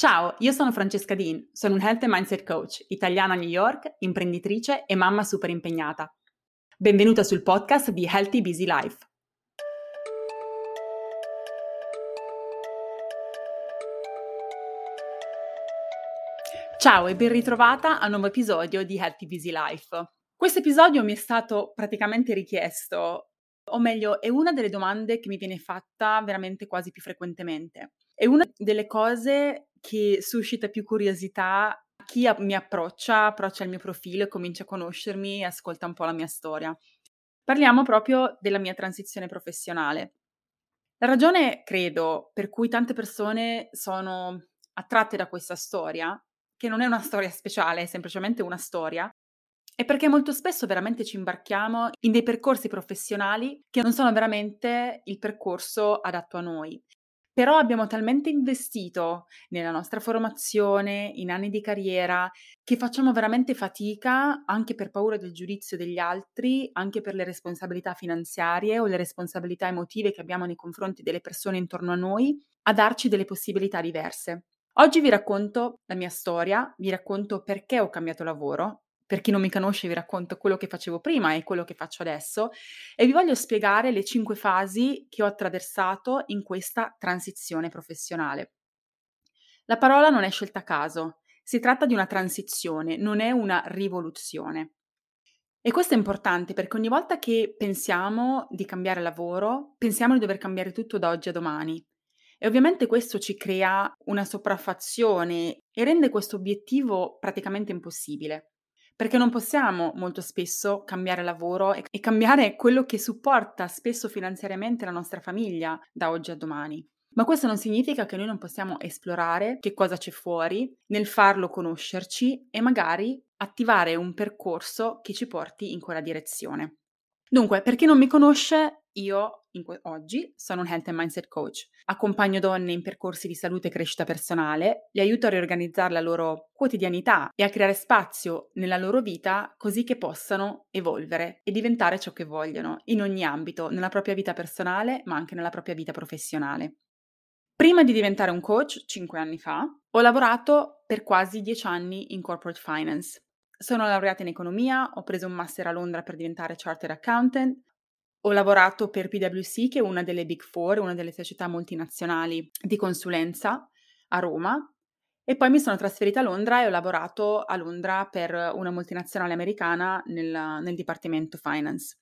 Ciao, io sono Francesca Dean, sono un Health and Mindset Coach, italiana a New York, imprenditrice e mamma super impegnata. Benvenuta sul podcast di Healthy Busy Life. Ciao e ben ritrovata a un nuovo episodio di Healthy Busy Life. Questo episodio mi è stato praticamente richiesto, o meglio, è una delle domande che mi viene fatta veramente quasi più frequentemente. È una delle cose che suscita più curiosità chi mi approccia, approccia il mio profilo, comincia a conoscermi e ascolta un po' la mia storia. Parliamo proprio della mia transizione professionale. La ragione, credo, per cui tante persone sono attratte da questa storia, che non è una storia speciale, è semplicemente una storia, è perché molto spesso veramente ci imbarchiamo in dei percorsi professionali che non sono veramente il percorso adatto a noi. Però abbiamo talmente investito nella nostra formazione, in anni di carriera, che facciamo veramente fatica, anche per paura del giudizio degli altri, anche per le responsabilità finanziarie o le responsabilità emotive che abbiamo nei confronti delle persone intorno a noi, a darci delle possibilità diverse. Oggi vi racconto la mia storia, vi racconto perché ho cambiato lavoro, per chi non mi conosce vi racconto quello che facevo prima e quello che faccio adesso e vi voglio spiegare le cinque fasi che ho attraversato in questa transizione professionale. La parola non è scelta a caso, si tratta di una transizione, non è una rivoluzione. E questo è importante perché ogni volta che pensiamo di cambiare lavoro, pensiamo di dover cambiare tutto da oggi a domani. E ovviamente questo ci crea una sopraffazione e rende questo obiettivo praticamente impossibile perché non possiamo molto spesso cambiare lavoro e, e cambiare quello che supporta spesso finanziariamente la nostra famiglia da oggi a domani. Ma questo non significa che noi non possiamo esplorare che cosa c'è fuori, nel farlo conoscerci e magari attivare un percorso che ci porti in quella direzione. Dunque, per chi non mi conosce, io que- oggi sono un Health and Mindset Coach. Accompagno donne in percorsi di salute e crescita personale, le aiuto a riorganizzare la loro quotidianità e a creare spazio nella loro vita così che possano evolvere e diventare ciò che vogliono in ogni ambito, nella propria vita personale ma anche nella propria vita professionale. Prima di diventare un coach, 5 anni fa, ho lavorato per quasi 10 anni in corporate finance. Sono laureata in economia, ho preso un master a Londra per diventare chartered accountant, ho lavorato per PwC, che è una delle Big Four, una delle società multinazionali di consulenza a Roma, e poi mi sono trasferita a Londra e ho lavorato a Londra per una multinazionale americana nel, nel Dipartimento Finance.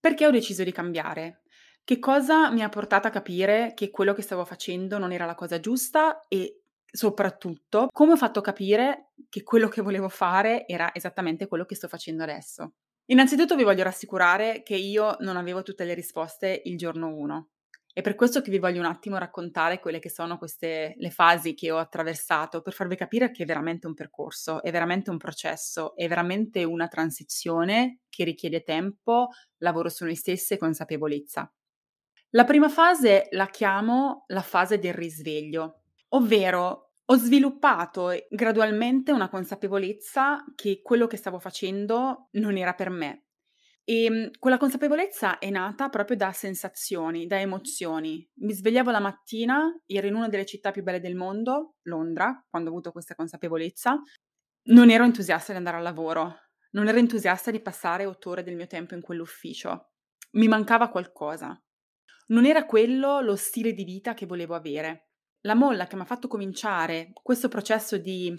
Perché ho deciso di cambiare? Che cosa mi ha portato a capire che quello che stavo facendo non era la cosa giusta e soprattutto come ho fatto capire che quello che volevo fare era esattamente quello che sto facendo adesso. Innanzitutto vi voglio rassicurare che io non avevo tutte le risposte il giorno 1. È per questo che vi voglio un attimo raccontare quelle che sono queste le fasi che ho attraversato per farvi capire che è veramente un percorso, è veramente un processo, è veramente una transizione che richiede tempo, lavoro su noi stessi e consapevolezza. La prima fase la chiamo la fase del risveglio, Ovvero, ho sviluppato gradualmente una consapevolezza che quello che stavo facendo non era per me. E ehm, quella consapevolezza è nata proprio da sensazioni, da emozioni. Mi svegliavo la mattina, ero in una delle città più belle del mondo, Londra, quando ho avuto questa consapevolezza. Non ero entusiasta di andare al lavoro, non ero entusiasta di passare otto ore del mio tempo in quell'ufficio. Mi mancava qualcosa. Non era quello lo stile di vita che volevo avere la molla che mi ha fatto cominciare questo processo di,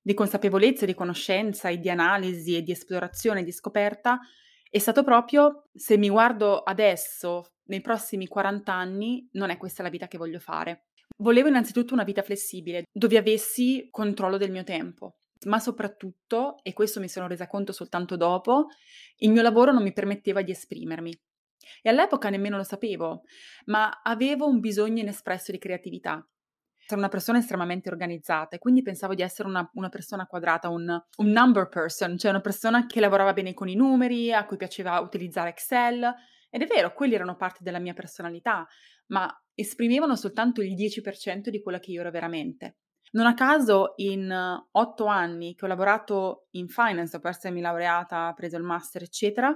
di consapevolezza, di conoscenza e di analisi e di esplorazione e di scoperta è stato proprio se mi guardo adesso, nei prossimi 40 anni, non è questa la vita che voglio fare. Volevo innanzitutto una vita flessibile, dove avessi controllo del mio tempo, ma soprattutto, e questo mi sono resa conto soltanto dopo, il mio lavoro non mi permetteva di esprimermi. E all'epoca nemmeno lo sapevo, ma avevo un bisogno inespresso di creatività sono una persona estremamente organizzata e quindi pensavo di essere una, una persona quadrata, un, un, number person, cioè una persona che lavorava bene con i numeri, a cui piaceva utilizzare Excel. Ed è vero, quelli erano parte della mia personalità, ma esprimevano soltanto il 10% di quello che io ero veramente. Non a caso, in otto anni che ho lavorato in finance, dopo essermi laureata, preso il master, eccetera,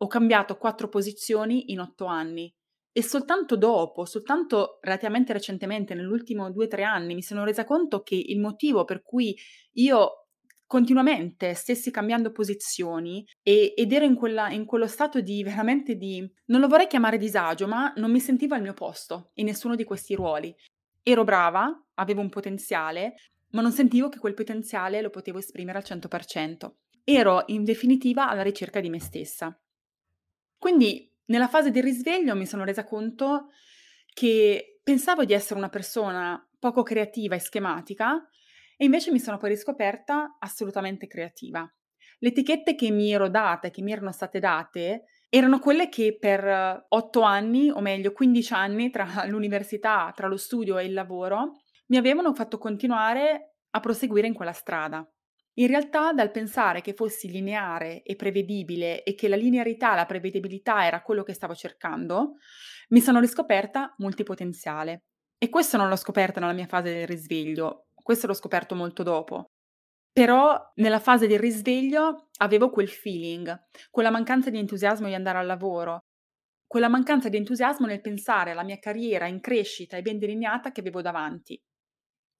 ho cambiato quattro posizioni in otto anni e soltanto dopo, soltanto relativamente recentemente, nell'ultimo due o tre anni, mi sono resa conto che il motivo per cui io continuamente stessi cambiando posizioni e, ed ero in, quella, in quello stato di veramente di, non lo vorrei chiamare disagio, ma non mi sentivo al mio posto in nessuno di questi ruoli. Ero brava, avevo un potenziale, ma non sentivo che quel potenziale lo potevo esprimere al 100%. Ero in definitiva alla ricerca di me stessa. Quindi nella fase del risveglio mi sono resa conto che pensavo di essere una persona poco creativa e schematica e invece mi sono poi riscoperta assolutamente creativa. Le etichette che mi ero date, che mi erano state date, erano quelle che per otto anni, o meglio 15 anni, tra l'università, tra lo studio e il lavoro, mi avevano fatto continuare a proseguire in quella strada. In realtà, dal pensare che fossi lineare e prevedibile e che la linearità, la prevedibilità era quello che stavo cercando, mi sono riscoperta multipotenziale. E questo non l'ho scoperto nella mia fase del risveglio, questo l'ho scoperto molto dopo. Però nella fase del risveglio avevo quel feeling, quella mancanza di entusiasmo di andare al lavoro, quella mancanza di entusiasmo nel pensare alla mia carriera in crescita e ben delineata che avevo davanti.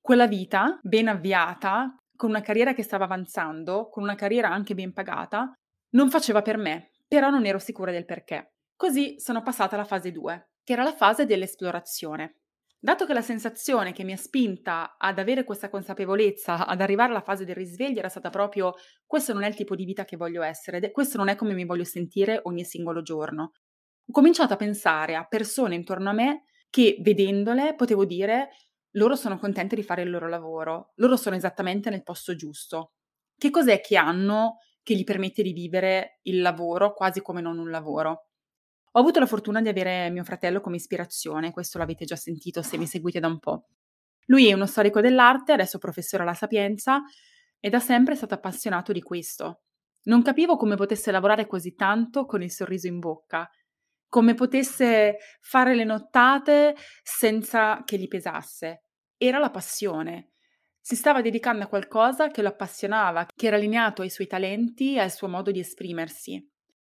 Quella vita ben avviata, con una carriera che stava avanzando, con una carriera anche ben pagata, non faceva per me, però non ero sicura del perché. Così sono passata alla fase 2, che era la fase dell'esplorazione. Dato che la sensazione che mi ha spinta ad avere questa consapevolezza, ad arrivare alla fase del risveglio, era stata proprio questo non è il tipo di vita che voglio essere, questo non è come mi voglio sentire ogni singolo giorno. Ho cominciato a pensare a persone intorno a me che vedendole potevo dire loro sono contente di fare il loro lavoro, loro sono esattamente nel posto giusto. Che cos'è che hanno che gli permette di vivere il lavoro quasi come non un lavoro? Ho avuto la fortuna di avere mio fratello come ispirazione, questo l'avete già sentito se mi seguite da un po'. Lui è uno storico dell'arte, adesso professore alla Sapienza, e da sempre è stato appassionato di questo. Non capivo come potesse lavorare così tanto con il sorriso in bocca, come potesse fare le nottate senza che gli pesasse. Era la passione. Si stava dedicando a qualcosa che lo appassionava, che era allineato ai suoi talenti e al suo modo di esprimersi.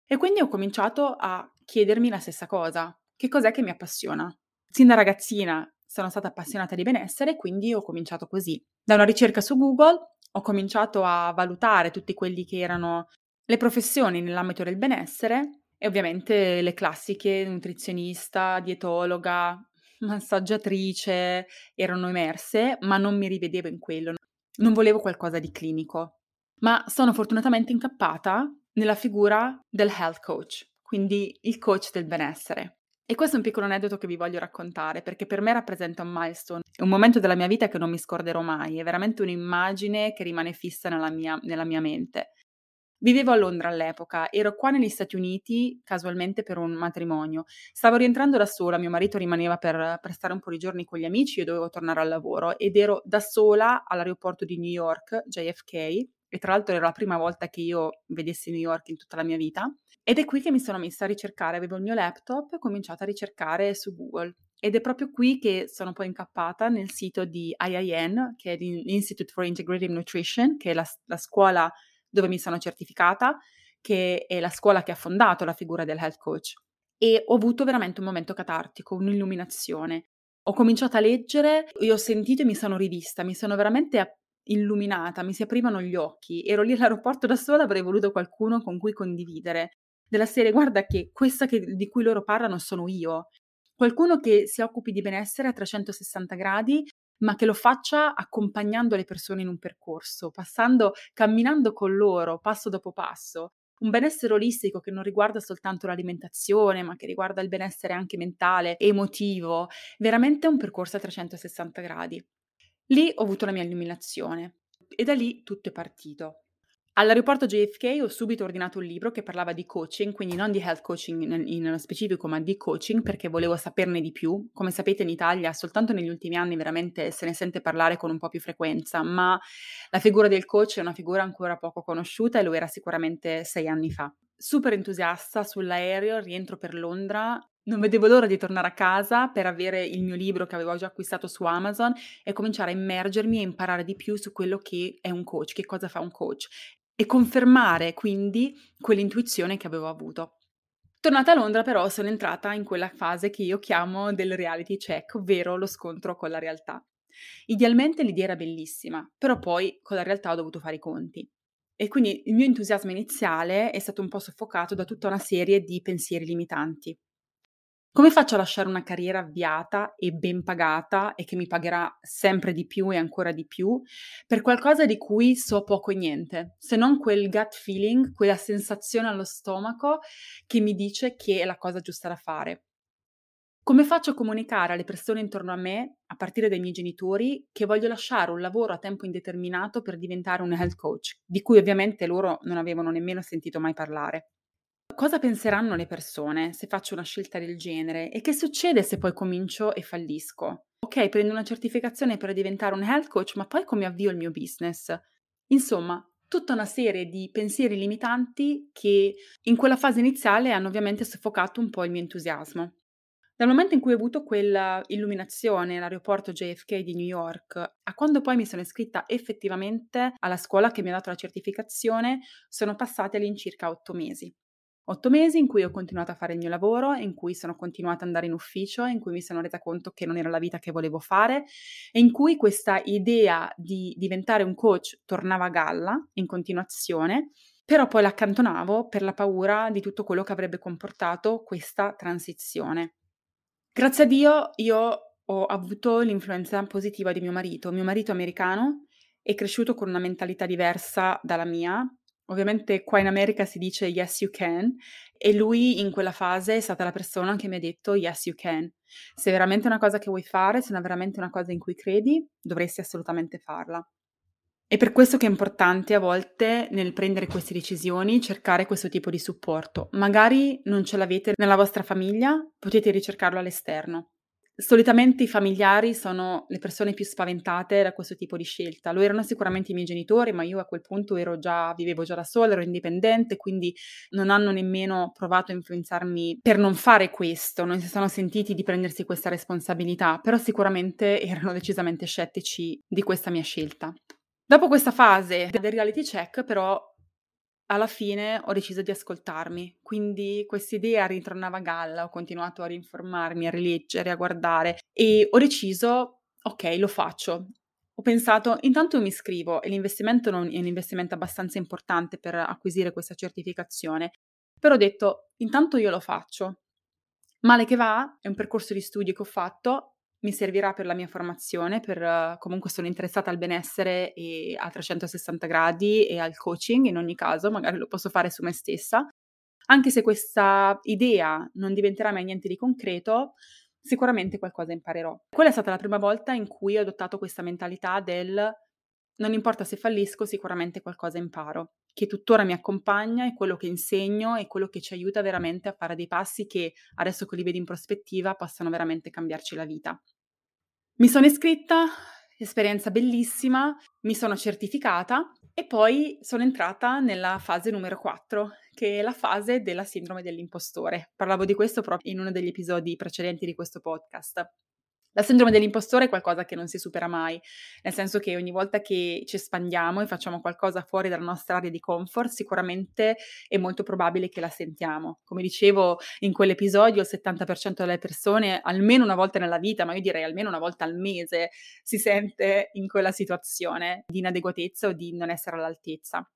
E quindi ho cominciato a chiedermi la stessa cosa. Che cos'è che mi appassiona? Sin da ragazzina sono stata appassionata di benessere quindi ho cominciato così. Da una ricerca su Google ho cominciato a valutare tutti quelli che erano le professioni nell'ambito del benessere e ovviamente le classiche nutrizionista, dietologa, massaggiatrice erano emerse, ma non mi rivedevo in quello. Non volevo qualcosa di clinico. Ma sono fortunatamente incappata nella figura del health coach, quindi il coach del benessere. E questo è un piccolo aneddoto che vi voglio raccontare perché per me rappresenta un milestone, è un momento della mia vita che non mi scorderò mai, è veramente un'immagine che rimane fissa nella mia, nella mia mente. Vivevo a Londra all'epoca, ero qua negli Stati Uniti casualmente per un matrimonio. Stavo rientrando da sola, mio marito rimaneva per, per stare un po' di giorni con gli amici, io dovevo tornare al lavoro ed ero da sola all'aeroporto di New York, JFK, e tra l'altro era la prima volta che io vedessi New York in tutta la mia vita. Ed è qui che mi sono messa a ricercare, avevo il mio laptop e ho cominciato a ricercare su Google. Ed è proprio qui che sono poi incappata nel sito di IIN, che è l'Institute for Integrative Nutrition, che è la, la scuola dove mi sono certificata, che è la scuola che ha fondato la figura del health coach. E ho avuto veramente un momento catartico, un'illuminazione. Ho cominciato a leggere, e ho sentito e mi sono rivista, mi sono veramente illuminata, mi si aprivano gli occhi. Ero lì all'aeroporto da sola, avrei voluto qualcuno con cui condividere della serie guarda che questa che, di cui loro parlano sono io. Qualcuno che si occupi di benessere a 360 gradi, ma che lo faccia accompagnando le persone in un percorso, passando, camminando con loro passo dopo passo. Un benessere olistico che non riguarda soltanto l'alimentazione, ma che riguarda il benessere anche mentale, emotivo, veramente un percorso a 360 gradi. Lì ho avuto la mia illuminazione e da lì tutto è partito. All'aeroporto JFK ho subito ordinato un libro che parlava di coaching, quindi non di health coaching in, in specifico, ma di coaching perché volevo saperne di più. Come sapete in Italia soltanto negli ultimi anni veramente se ne sente parlare con un po' più frequenza, ma la figura del coach è una figura ancora poco conosciuta e lo era sicuramente sei anni fa. Super entusiasta sull'aereo, rientro per Londra, non vedevo l'ora di tornare a casa per avere il mio libro che avevo già acquistato su Amazon e cominciare a immergermi e imparare di più su quello che è un coach, che cosa fa un coach e confermare quindi quell'intuizione che avevo avuto. Tornata a Londra però sono entrata in quella fase che io chiamo del reality check, ovvero lo scontro con la realtà. Idealmente l'idea era bellissima, però poi con la realtà ho dovuto fare i conti. E quindi il mio entusiasmo iniziale è stato un po' soffocato da tutta una serie di pensieri limitanti. Come faccio a lasciare una carriera avviata e ben pagata e che mi pagherà sempre di più e ancora di più per qualcosa di cui so poco e niente, se non quel gut feeling, quella sensazione allo stomaco che mi dice che è la cosa giusta da fare? Come faccio a comunicare alle persone intorno a me, a partire dai miei genitori, che voglio lasciare un lavoro a tempo indeterminato per diventare un health coach, di cui ovviamente loro non avevano nemmeno sentito mai parlare? Cosa penseranno le persone se faccio una scelta del genere e che succede se poi comincio e fallisco? Ok, prendo una certificazione per diventare un health coach, ma poi come avvio il mio business? Insomma, tutta una serie di pensieri limitanti che in quella fase iniziale hanno ovviamente soffocato un po' il mio entusiasmo. Dal momento in cui ho avuto quella illuminazione all'aeroporto JFK di New York a quando poi mi sono iscritta effettivamente alla scuola che mi ha dato la certificazione, sono passati all'incirca otto mesi. Otto mesi in cui ho continuato a fare il mio lavoro, in cui sono continuata ad andare in ufficio, in cui mi sono resa conto che non era la vita che volevo fare e in cui questa idea di diventare un coach tornava a galla in continuazione, però poi l'accantonavo per la paura di tutto quello che avrebbe comportato questa transizione. Grazie a Dio io ho avuto l'influenza positiva di mio marito. Mio marito americano, è cresciuto con una mentalità diversa dalla mia, Ovviamente qua in America si dice yes you can e lui in quella fase è stata la persona che mi ha detto yes you can. Se è veramente una cosa che vuoi fare, se è veramente una cosa in cui credi, dovresti assolutamente farla. È per questo che è importante a volte nel prendere queste decisioni cercare questo tipo di supporto. Magari non ce l'avete nella vostra famiglia, potete ricercarlo all'esterno. Solitamente i familiari sono le persone più spaventate da questo tipo di scelta. Lo erano sicuramente i miei genitori, ma io a quel punto già, vivevo già da sola, ero indipendente, quindi non hanno nemmeno provato a influenzarmi per non fare questo, non si sono sentiti di prendersi questa responsabilità, però sicuramente erano decisamente scettici di questa mia scelta. Dopo questa fase del reality check, però, alla fine ho deciso di ascoltarmi, quindi quest'idea ritornava a galla, ho continuato a rinformarmi, a rileggere, a guardare e ho deciso, ok, lo faccio. Ho pensato, intanto mi iscrivo e l'investimento non è un investimento abbastanza importante per acquisire questa certificazione, però ho detto, intanto io lo faccio. Male che va, è un percorso di studio che ho fatto, mi servirà per la mia formazione, per comunque sono interessata al benessere e a 360 gradi e al coaching in ogni caso, magari lo posso fare su me stessa. Anche se questa idea non diventerà mai niente di concreto, sicuramente qualcosa imparerò. Quella è stata la prima volta in cui ho adottato questa mentalità del non importa se fallisco, sicuramente qualcosa imparo, che tuttora mi accompagna, è quello che insegno e quello che ci aiuta veramente a fare dei passi che adesso che li vedi in prospettiva possano veramente cambiarci la vita. Mi sono iscritta, esperienza bellissima, mi sono certificata e poi sono entrata nella fase numero 4, che è la fase della sindrome dell'impostore. Parlavo di questo proprio in uno degli episodi precedenti di questo podcast. La sindrome dell'impostore è qualcosa che non si supera mai, nel senso che ogni volta che ci espandiamo e facciamo qualcosa fuori dalla nostra area di comfort, sicuramente è molto probabile che la sentiamo. Come dicevo in quell'episodio, il 70% delle persone almeno una volta nella vita, ma io direi almeno una volta al mese, si sente in quella situazione di inadeguatezza o di non essere all'altezza.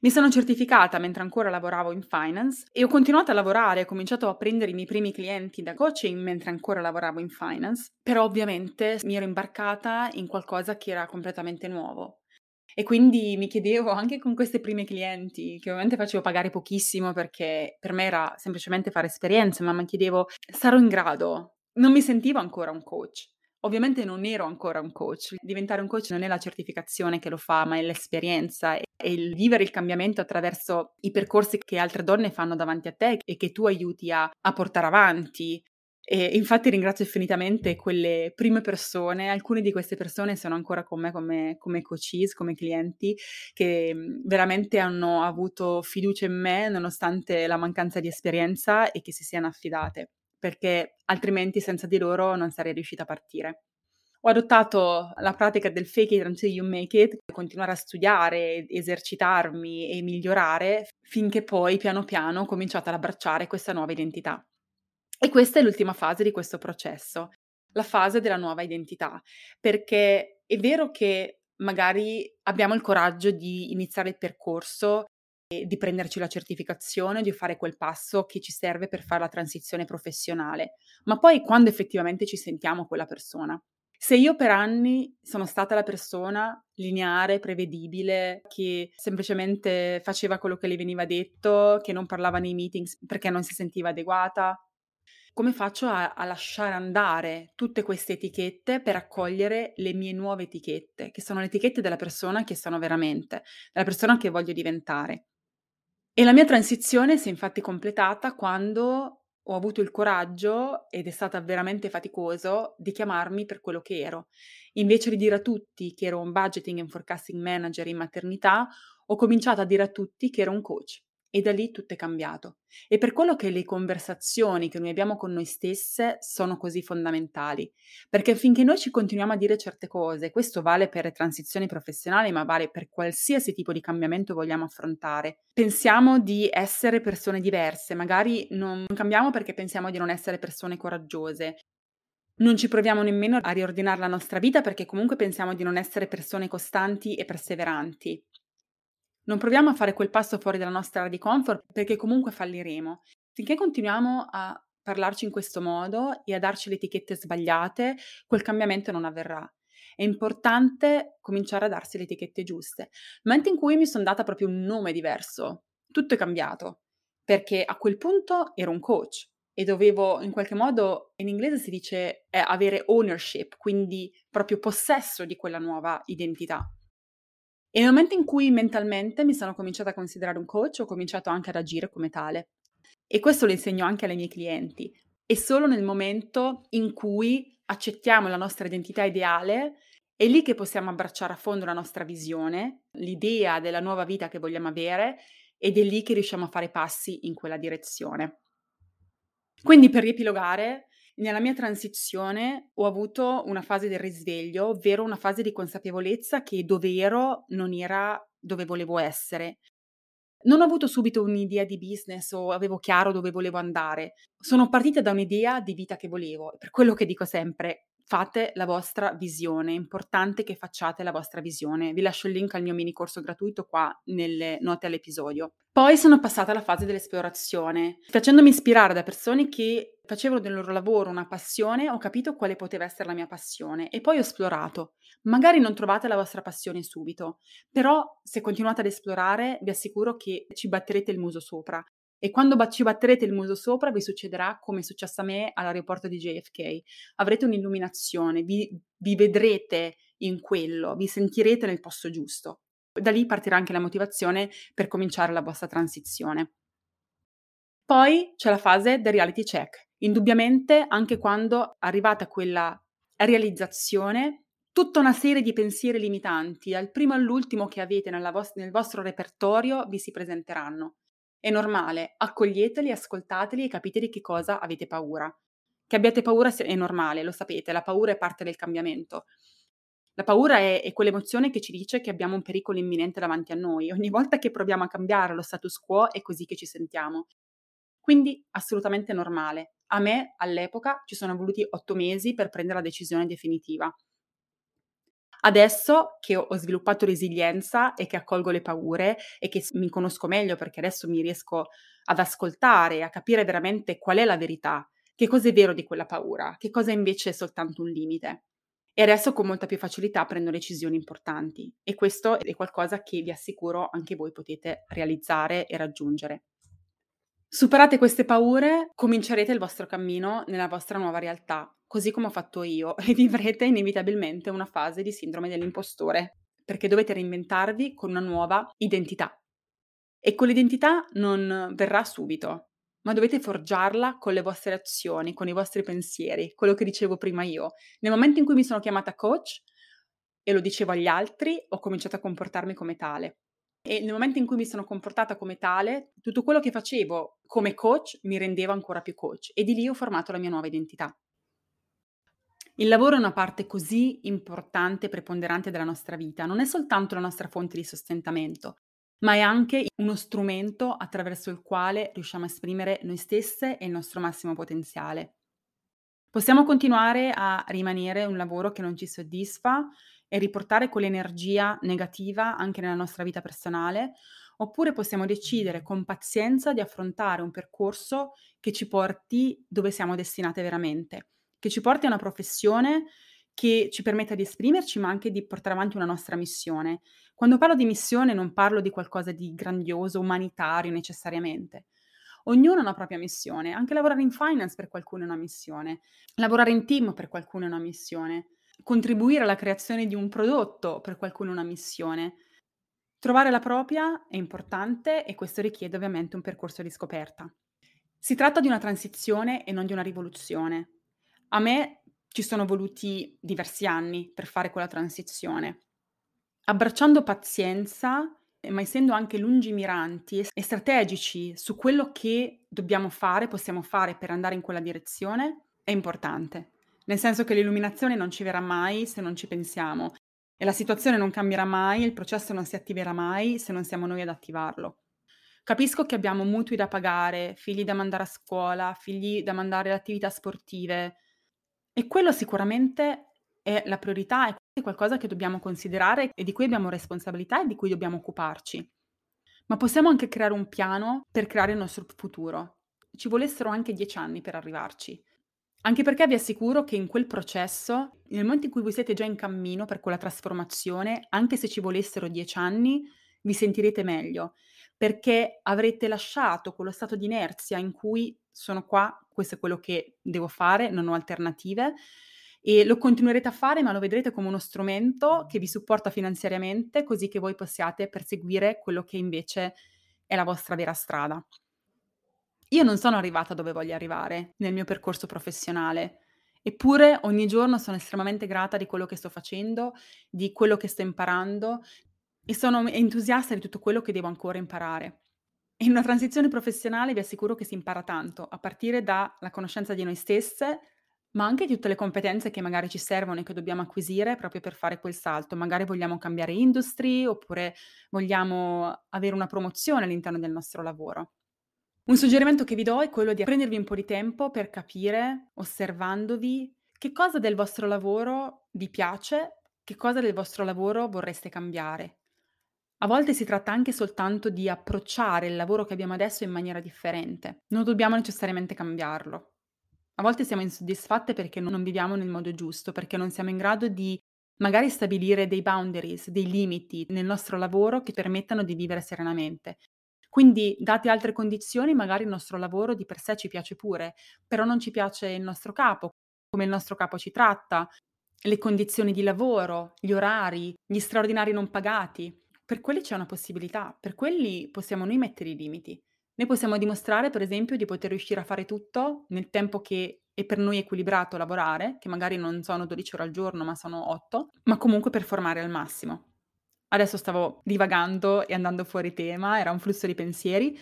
Mi sono certificata mentre ancora lavoravo in finance e ho continuato a lavorare, ho cominciato a prendere i miei primi clienti da coaching mentre ancora lavoravo in finance, però ovviamente mi ero imbarcata in qualcosa che era completamente nuovo. E quindi mi chiedevo anche con questi primi clienti, che ovviamente facevo pagare pochissimo perché per me era semplicemente fare esperienze, ma mi chiedevo, sarò in grado? Non mi sentivo ancora un coach. Ovviamente non ero ancora un coach, diventare un coach non è la certificazione che lo fa, ma è l'esperienza e il vivere il cambiamento attraverso i percorsi che altre donne fanno davanti a te e che tu aiuti a, a portare avanti. E infatti ringrazio infinitamente quelle prime persone, alcune di queste persone sono ancora con me come, come coaches, come clienti, che veramente hanno avuto fiducia in me nonostante la mancanza di esperienza e che si siano affidate perché altrimenti senza di loro non sarei riuscita a partire. Ho adottato la pratica del fake it until you make it, continuare a studiare, esercitarmi e migliorare finché poi piano piano ho cominciato ad abbracciare questa nuova identità. E questa è l'ultima fase di questo processo, la fase della nuova identità, perché è vero che magari abbiamo il coraggio di iniziare il percorso di prenderci la certificazione, di fare quel passo che ci serve per fare la transizione professionale, ma poi quando effettivamente ci sentiamo quella persona. Se io per anni sono stata la persona lineare, prevedibile, che semplicemente faceva quello che le veniva detto, che non parlava nei meetings perché non si sentiva adeguata, come faccio a, a, lasciare andare tutte queste etichette per accogliere le mie nuove etichette, che sono le etichette della persona che sono veramente, della persona che voglio diventare. E la mia transizione si è infatti completata quando ho avuto il coraggio, ed è stata veramente faticoso, di chiamarmi per quello che ero. Invece di dire a tutti che ero un budgeting and forecasting manager in maternità, ho cominciato a dire a tutti che ero un coach. E da lì tutto è cambiato. E per quello che le conversazioni che noi abbiamo con noi stesse sono così fondamentali. Perché finché noi ci continuiamo a dire certe cose, questo vale per le transizioni professionali, ma vale per qualsiasi tipo di cambiamento vogliamo affrontare, pensiamo di essere persone diverse, magari non cambiamo perché pensiamo di non essere persone coraggiose. Non ci proviamo nemmeno a riordinare la nostra vita perché comunque pensiamo di non essere persone costanti e perseveranti. Non proviamo a fare quel passo fuori dalla nostra area di comfort perché comunque falliremo. Finché continuiamo a parlarci in questo modo e a darci le etichette sbagliate, quel cambiamento non avverrà. È importante cominciare a darsi le etichette giuste. Nel momento in cui mi sono data proprio un nome diverso, tutto è cambiato, perché a quel punto ero un coach e dovevo in qualche modo, in inglese si dice eh, avere ownership, quindi proprio possesso di quella nuova identità. E nel momento in cui mentalmente mi sono cominciata a considerare un coach, ho cominciato anche ad agire come tale. E questo lo insegno anche alle mie clienti. E solo nel momento in cui accettiamo la nostra identità ideale, è lì che possiamo abbracciare a fondo la nostra visione, l'idea della nuova vita che vogliamo avere ed è lì che riusciamo a fare passi in quella direzione. Quindi per riepilogare, nella mia transizione ho avuto una fase del risveglio, ovvero una fase di consapevolezza che dove ero non era dove volevo essere. Non ho avuto subito un'idea di business o avevo chiaro dove volevo andare. Sono partita da un'idea di vita che volevo. Per quello che dico sempre, fate la vostra visione, è importante che facciate la vostra visione. Vi lascio il link al mio mini corso gratuito qua nelle note all'episodio. Poi sono passata alla fase dell'esplorazione, facendomi ispirare da persone che facevano del loro lavoro una passione, ho capito quale poteva essere la mia passione e poi ho esplorato. Magari non trovate la vostra passione subito, però se continuate ad esplorare vi assicuro che ci batterete il muso sopra e quando ci batterete il muso sopra vi succederà come è successo a me all'aeroporto di JFK. Avrete un'illuminazione, vi, vi vedrete in quello, vi sentirete nel posto giusto. Da lì partirà anche la motivazione per cominciare la vostra transizione. Poi c'è la fase del reality check. Indubbiamente, anche quando arrivate a quella realizzazione, tutta una serie di pensieri limitanti, dal primo all'ultimo che avete vo- nel vostro repertorio, vi si presenteranno. È normale, accoglieteli, ascoltateli e capite di che cosa avete paura. Che abbiate paura è normale, lo sapete, la paura è parte del cambiamento. La paura è, è, quell'emozione che ci dice che abbiamo un pericolo imminente davanti a noi. Ogni volta che proviamo a cambiare lo status quo è così che ci sentiamo. Quindi assolutamente normale. A me all'epoca ci sono voluti otto mesi per prendere la decisione definitiva. Adesso che ho sviluppato resilienza e che accolgo le paure e che mi conosco meglio perché adesso mi riesco ad ascoltare, a capire veramente qual è la verità, che cosa è vero di quella paura, che cosa invece è soltanto un limite. E adesso con molta più facilità prendo decisioni importanti e questo è qualcosa che vi assicuro anche voi potete realizzare e raggiungere. Superate queste paure, comincerete il vostro cammino nella vostra nuova realtà, così come ho fatto io, e vivrete inevitabilmente una fase di sindrome dell'impostore, perché dovete reinventarvi con una nuova identità. E quell'identità non verrà subito, ma dovete forgiarla con le vostre azioni, con i vostri pensieri, quello che dicevo prima io. Nel momento in cui mi sono chiamata coach e lo dicevo agli altri, ho cominciato a comportarmi come tale. E nel momento in cui mi sono comportata come tale, tutto quello che facevo come coach mi rendeva ancora più coach e di lì ho formato la mia nuova identità. Il lavoro è una parte così importante e preponderante della nostra vita, non è soltanto la nostra fonte di sostentamento, ma è anche uno strumento attraverso il quale riusciamo a esprimere noi stesse e il nostro massimo potenziale. Possiamo continuare a rimanere un lavoro che non ci soddisfa e riportare quell'energia negativa anche nella nostra vita personale, oppure possiamo decidere con pazienza di affrontare un percorso che ci porti dove siamo destinate veramente che ci porti a una professione che ci permetta di esprimerci, ma anche di portare avanti una nostra missione. Quando parlo di missione non parlo di qualcosa di grandioso, umanitario necessariamente. Ognuno ha una propria missione, anche lavorare in finance per qualcuno è una missione, lavorare in team per qualcuno è una missione, contribuire alla creazione di un prodotto per qualcuno una missione. Trovare la propria è importante e questo richiede ovviamente un percorso di scoperta. Si tratta di una transizione e non di una rivoluzione. A me ci sono voluti diversi anni per fare quella transizione. Abbracciando pazienza, ma essendo anche lungimiranti e strategici su quello che dobbiamo fare, possiamo fare per andare in quella direzione, è importante. Nel senso che l'illuminazione non ci verrà mai se non ci pensiamo e la situazione non cambierà mai, il processo non si attiverà mai se non siamo noi ad attivarlo. Capisco che abbiamo mutui da pagare, figli da mandare a scuola, figli da mandare alle attività sportive, e quello sicuramente è la priorità, è qualcosa che dobbiamo considerare e di cui abbiamo responsabilità e di cui dobbiamo occuparci. Ma possiamo anche creare un piano per creare il nostro futuro. Ci volessero anche dieci anni per arrivarci. Anche perché vi assicuro che in quel processo, nel momento in cui voi siete già in cammino per quella trasformazione, anche se ci volessero dieci anni, vi sentirete meglio, perché avrete lasciato quello stato di inerzia in cui sono qua, questo è quello che devo fare, non ho alternative e lo continuerete a fare, ma lo vedrete come uno strumento che vi supporta finanziariamente così che voi possiate perseguire quello che invece è la vostra vera strada. Io non sono arrivata dove voglio arrivare nel mio percorso professionale, eppure ogni giorno sono estremamente grata di quello che sto facendo, di quello che sto imparando e sono entusiasta di tutto quello che devo ancora imparare. In una transizione professionale vi assicuro che si impara tanto, a partire dalla conoscenza di noi stesse, ma anche di tutte le competenze che magari ci servono e che dobbiamo acquisire proprio per fare quel salto. Magari vogliamo cambiare industry oppure vogliamo avere una promozione all'interno del nostro lavoro. Un suggerimento che vi do è quello di prendervi un po' di tempo per capire, osservandovi, che cosa del vostro lavoro vi piace, che cosa del vostro lavoro vorreste cambiare a volte si tratta anche soltanto di approcciare il lavoro che abbiamo adesso in maniera differente. Non dobbiamo necessariamente cambiarlo. A volte siamo insoddisfatte perché non viviamo nel modo giusto, perché non siamo in grado di magari stabilire dei boundaries, dei limiti nel nostro lavoro che permettano di vivere serenamente. Quindi, date altre condizioni, magari il nostro lavoro di per sé ci piace pure, però non ci piace il nostro capo, come il nostro capo ci tratta, le condizioni di lavoro, gli orari, gli straordinari non pagati. Per quelli c'è una possibilità, per quelli possiamo noi mettere i limiti. Noi possiamo dimostrare, per esempio, di poter riuscire a fare tutto nel tempo che è per noi equilibrato lavorare, che magari non sono 12 ore al giorno, ma sono 8, ma comunque performare al massimo. Adesso stavo divagando e andando fuori tema, era un flusso di pensieri,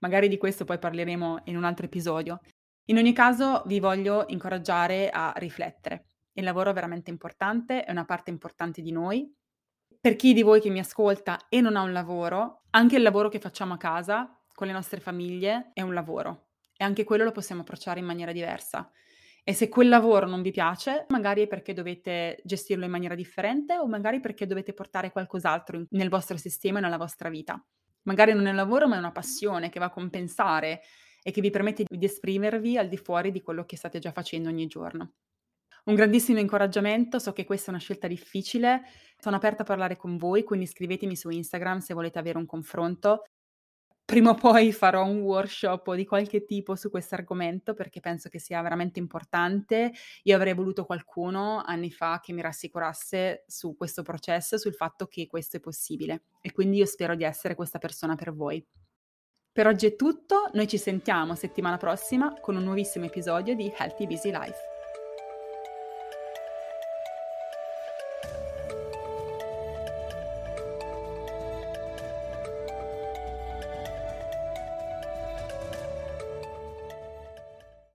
magari di questo poi parleremo in un altro episodio. In ogni caso vi voglio incoraggiare a riflettere. Il lavoro è veramente importante, è una parte importante di noi, per chi di voi che mi ascolta e non ha un lavoro, anche il lavoro che facciamo a casa con le nostre famiglie è un lavoro e anche quello lo possiamo approcciare in maniera diversa. E se quel lavoro non vi piace, magari è perché dovete gestirlo in maniera differente o magari perché dovete portare qualcos'altro nel vostro sistema e nella vostra vita. Magari non è un lavoro, ma è una passione che va a compensare e che vi permette di esprimervi al di fuori di quello che state già facendo ogni giorno un grandissimo incoraggiamento, so che questa è una scelta difficile, sono aperta a parlare con voi, quindi scrivetemi su Instagram se volete avere un confronto. Prima o poi farò un workshop di qualche tipo su questo argomento perché penso che sia veramente importante. Io avrei voluto qualcuno anni fa che mi rassicurasse su questo processo, sul fatto che questo è possibile e quindi io spero di essere questa persona per voi. Per oggi è tutto, noi ci sentiamo settimana prossima con un nuovissimo episodio di Healthy Busy Life.